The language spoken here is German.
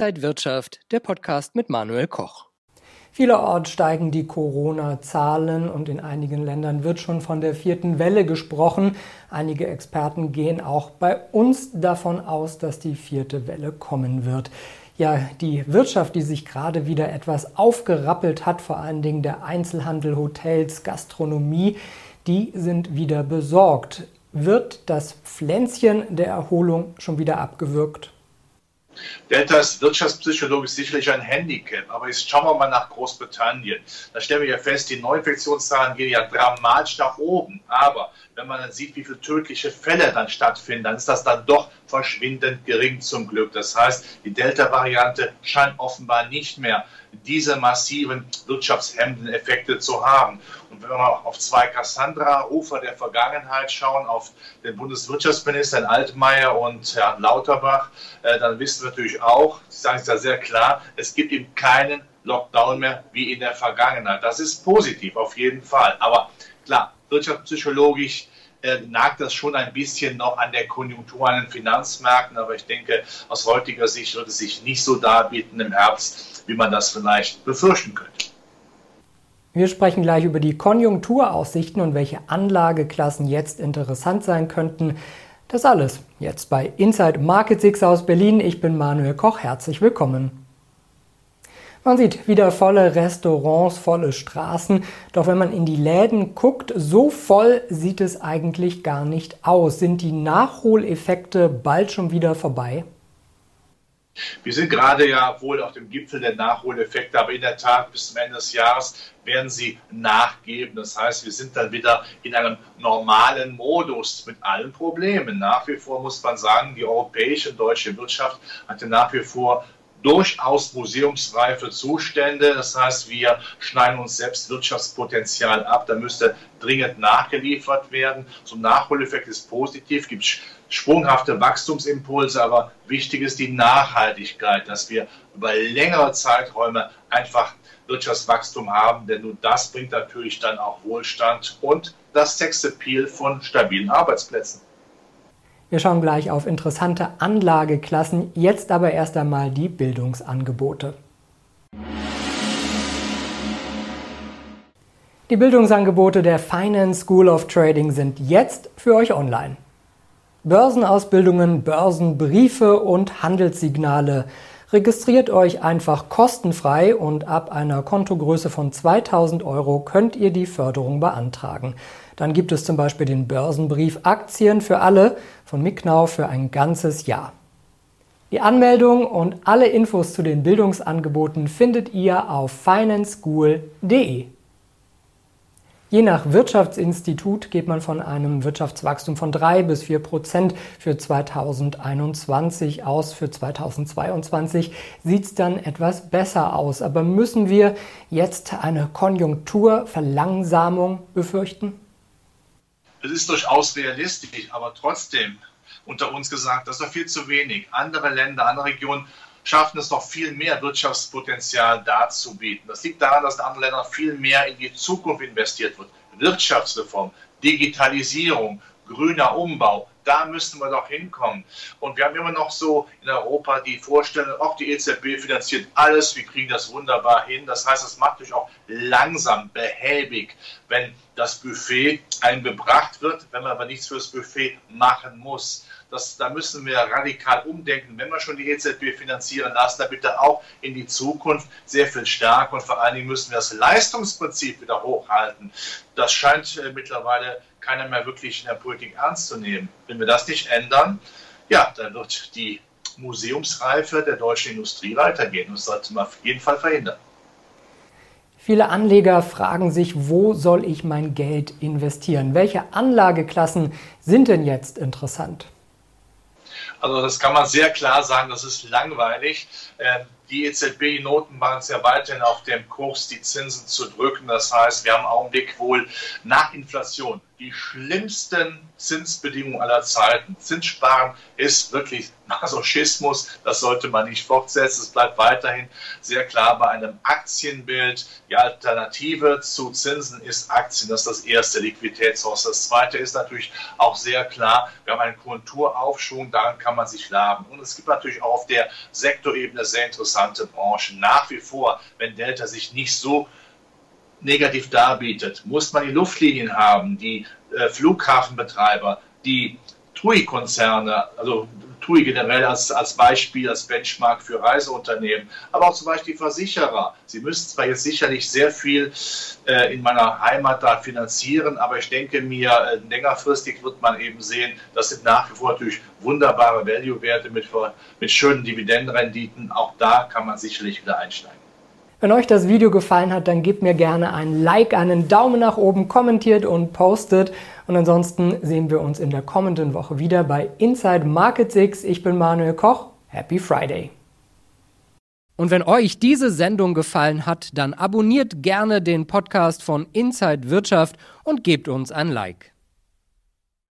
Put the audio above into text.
Inside Wirtschaft, der Podcast mit Manuel Koch. Vielerorts steigen die Corona-Zahlen und in einigen Ländern wird schon von der vierten Welle gesprochen. Einige Experten gehen auch bei uns davon aus, dass die vierte Welle kommen wird. Ja, die Wirtschaft, die sich gerade wieder etwas aufgerappelt hat, vor allen Dingen der Einzelhandel, Hotels, Gastronomie, die sind wieder besorgt. Wird das Pflänzchen der Erholung schon wieder abgewürgt? Delta ist wirtschaftspsychologisch sicherlich ein Handicap, aber jetzt schauen wir mal nach Großbritannien. Da stellen wir ja fest, die Neuinfektionszahlen gehen ja dramatisch nach oben. Aber wenn man dann sieht, wie viele tödliche Fälle dann stattfinden, dann ist das dann doch verschwindend gering zum Glück. Das heißt, die Delta-Variante scheint offenbar nicht mehr diese massiven wirtschaftshemmenden Effekte zu haben. Und wenn wir auf zwei Cassandra-Ufer der Vergangenheit schauen, auf den Bundeswirtschaftsminister Herrn Altmaier und Herrn Lauterbach, äh, dann wissen wir natürlich auch, Sie sagen es ja sehr klar, es gibt eben keinen Lockdown mehr wie in der Vergangenheit. Das ist positiv auf jeden Fall. Aber klar, wirtschaftspsychologisch äh, nagt das schon ein bisschen noch an der Konjunktur an den Finanzmärkten, aber ich denke, aus heutiger Sicht wird es sich nicht so darbieten im Herbst, wie man das vielleicht befürchten könnte. Wir sprechen gleich über die Konjunkturaussichten und welche Anlageklassen jetzt interessant sein könnten. Das alles jetzt bei Inside Market Six aus Berlin. Ich bin Manuel Koch. Herzlich willkommen. Man sieht wieder volle Restaurants, volle Straßen. Doch wenn man in die Läden guckt, so voll sieht es eigentlich gar nicht aus. Sind die Nachholeffekte bald schon wieder vorbei? Wir sind gerade ja wohl auf dem Gipfel der Nachholeffekte, aber in der Tat bis zum Ende des Jahres werden sie nachgeben. Das heißt, wir sind dann wieder in einem normalen Modus mit allen Problemen. Nach wie vor muss man sagen, die europäische und deutsche Wirtschaft hatte nach wie vor durchaus museumsreife Zustände. Das heißt, wir schneiden uns selbst Wirtschaftspotenzial ab. Da müsste dringend nachgeliefert werden. So ein Nachholeffekt ist positiv, gibt sprunghafte Wachstumsimpulse, aber wichtig ist die Nachhaltigkeit, dass wir über längere Zeiträume einfach Wirtschaftswachstum haben, denn nur das bringt natürlich dann auch Wohlstand und das Sexappeal von stabilen Arbeitsplätzen. Wir schauen gleich auf interessante Anlageklassen, jetzt aber erst einmal die Bildungsangebote. Die Bildungsangebote der Finance School of Trading sind jetzt für euch online. Börsenausbildungen, Börsenbriefe und Handelssignale. Registriert euch einfach kostenfrei und ab einer Kontogröße von 2000 Euro könnt ihr die Förderung beantragen. Dann gibt es zum Beispiel den Börsenbrief Aktien für alle von Micknau für ein ganzes Jahr. Die Anmeldung und alle Infos zu den Bildungsangeboten findet ihr auf financeschool.de. Je nach Wirtschaftsinstitut geht man von einem Wirtschaftswachstum von 3 bis 4 Prozent für 2021 aus. Für 2022 sieht es dann etwas besser aus. Aber müssen wir jetzt eine Konjunkturverlangsamung befürchten? Es ist durchaus realistisch, aber trotzdem unter uns gesagt, das ist doch viel zu wenig. Andere Länder, andere Regionen schaffen es noch viel mehr Wirtschaftspotenzial darzubieten. Das liegt daran, dass in anderen Ländern viel mehr in die Zukunft investiert wird. Wirtschaftsreform, Digitalisierung, grüner Umbau, da müssten wir doch hinkommen. Und wir haben immer noch so in Europa die Vorstellung, auch die EZB finanziert alles, wir kriegen das wunderbar hin. Das heißt, es macht natürlich auch langsam, behäbig, wenn das Buffet einem wird, wenn man aber nichts fürs Buffet machen muss. Das, da müssen wir radikal umdenken. Wenn wir schon die EZB finanzieren lassen, dann bitte auch in die Zukunft sehr viel stärker und vor allen Dingen müssen wir das Leistungsprinzip wieder hochhalten. Das scheint äh, mittlerweile keiner mehr wirklich in der Politik ernst zu nehmen. Wenn wir das nicht ändern, ja, dann wird die Museumsreife der deutschen Industrie weitergehen. Das sollte man auf jeden Fall verhindern. Viele Anleger fragen sich, wo soll ich mein Geld investieren? Welche Anlageklassen sind denn jetzt interessant? Also das kann man sehr klar sagen, das ist langweilig. Die EZB, die Notenbank, ist ja weiterhin auf dem Kurs, die Zinsen zu drücken. Das heißt, wir haben im Augenblick wohl nach Inflation die schlimmsten Zinsbedingungen aller Zeiten. Zinssparen ist wirklich Masochismus. Das sollte man nicht fortsetzen. Es bleibt weiterhin sehr klar bei einem Aktienbild. Die Alternative zu Zinsen ist Aktien. Das ist das erste Liquiditätshaus. Das zweite ist natürlich auch sehr klar. Wir haben einen Konjunkturaufschwung. Daran kann man sich laben. Und es gibt natürlich auch auf der Sektorebene sehr interessante Branchen. Nach wie vor, wenn Delta sich nicht so negativ darbietet, muss man die Luftlinien haben, die äh, Flughafenbetreiber, die TUI-Konzerne, also TUI generell als, als Beispiel, als Benchmark für Reiseunternehmen, aber auch zum Beispiel Versicherer. Sie müssen zwar jetzt sicherlich sehr viel äh, in meiner Heimat da finanzieren, aber ich denke mir, äh, längerfristig wird man eben sehen, das sind nach wie vor natürlich wunderbare Value-Werte mit, mit schönen Dividendenrenditen. Auch da kann man sicherlich wieder einsteigen. Wenn euch das Video gefallen hat, dann gebt mir gerne ein Like, einen Daumen nach oben, kommentiert und postet. Und ansonsten sehen wir uns in der kommenden Woche wieder bei Inside Market 6. Ich bin Manuel Koch. Happy Friday. Und wenn euch diese Sendung gefallen hat, dann abonniert gerne den Podcast von Inside Wirtschaft und gebt uns ein Like.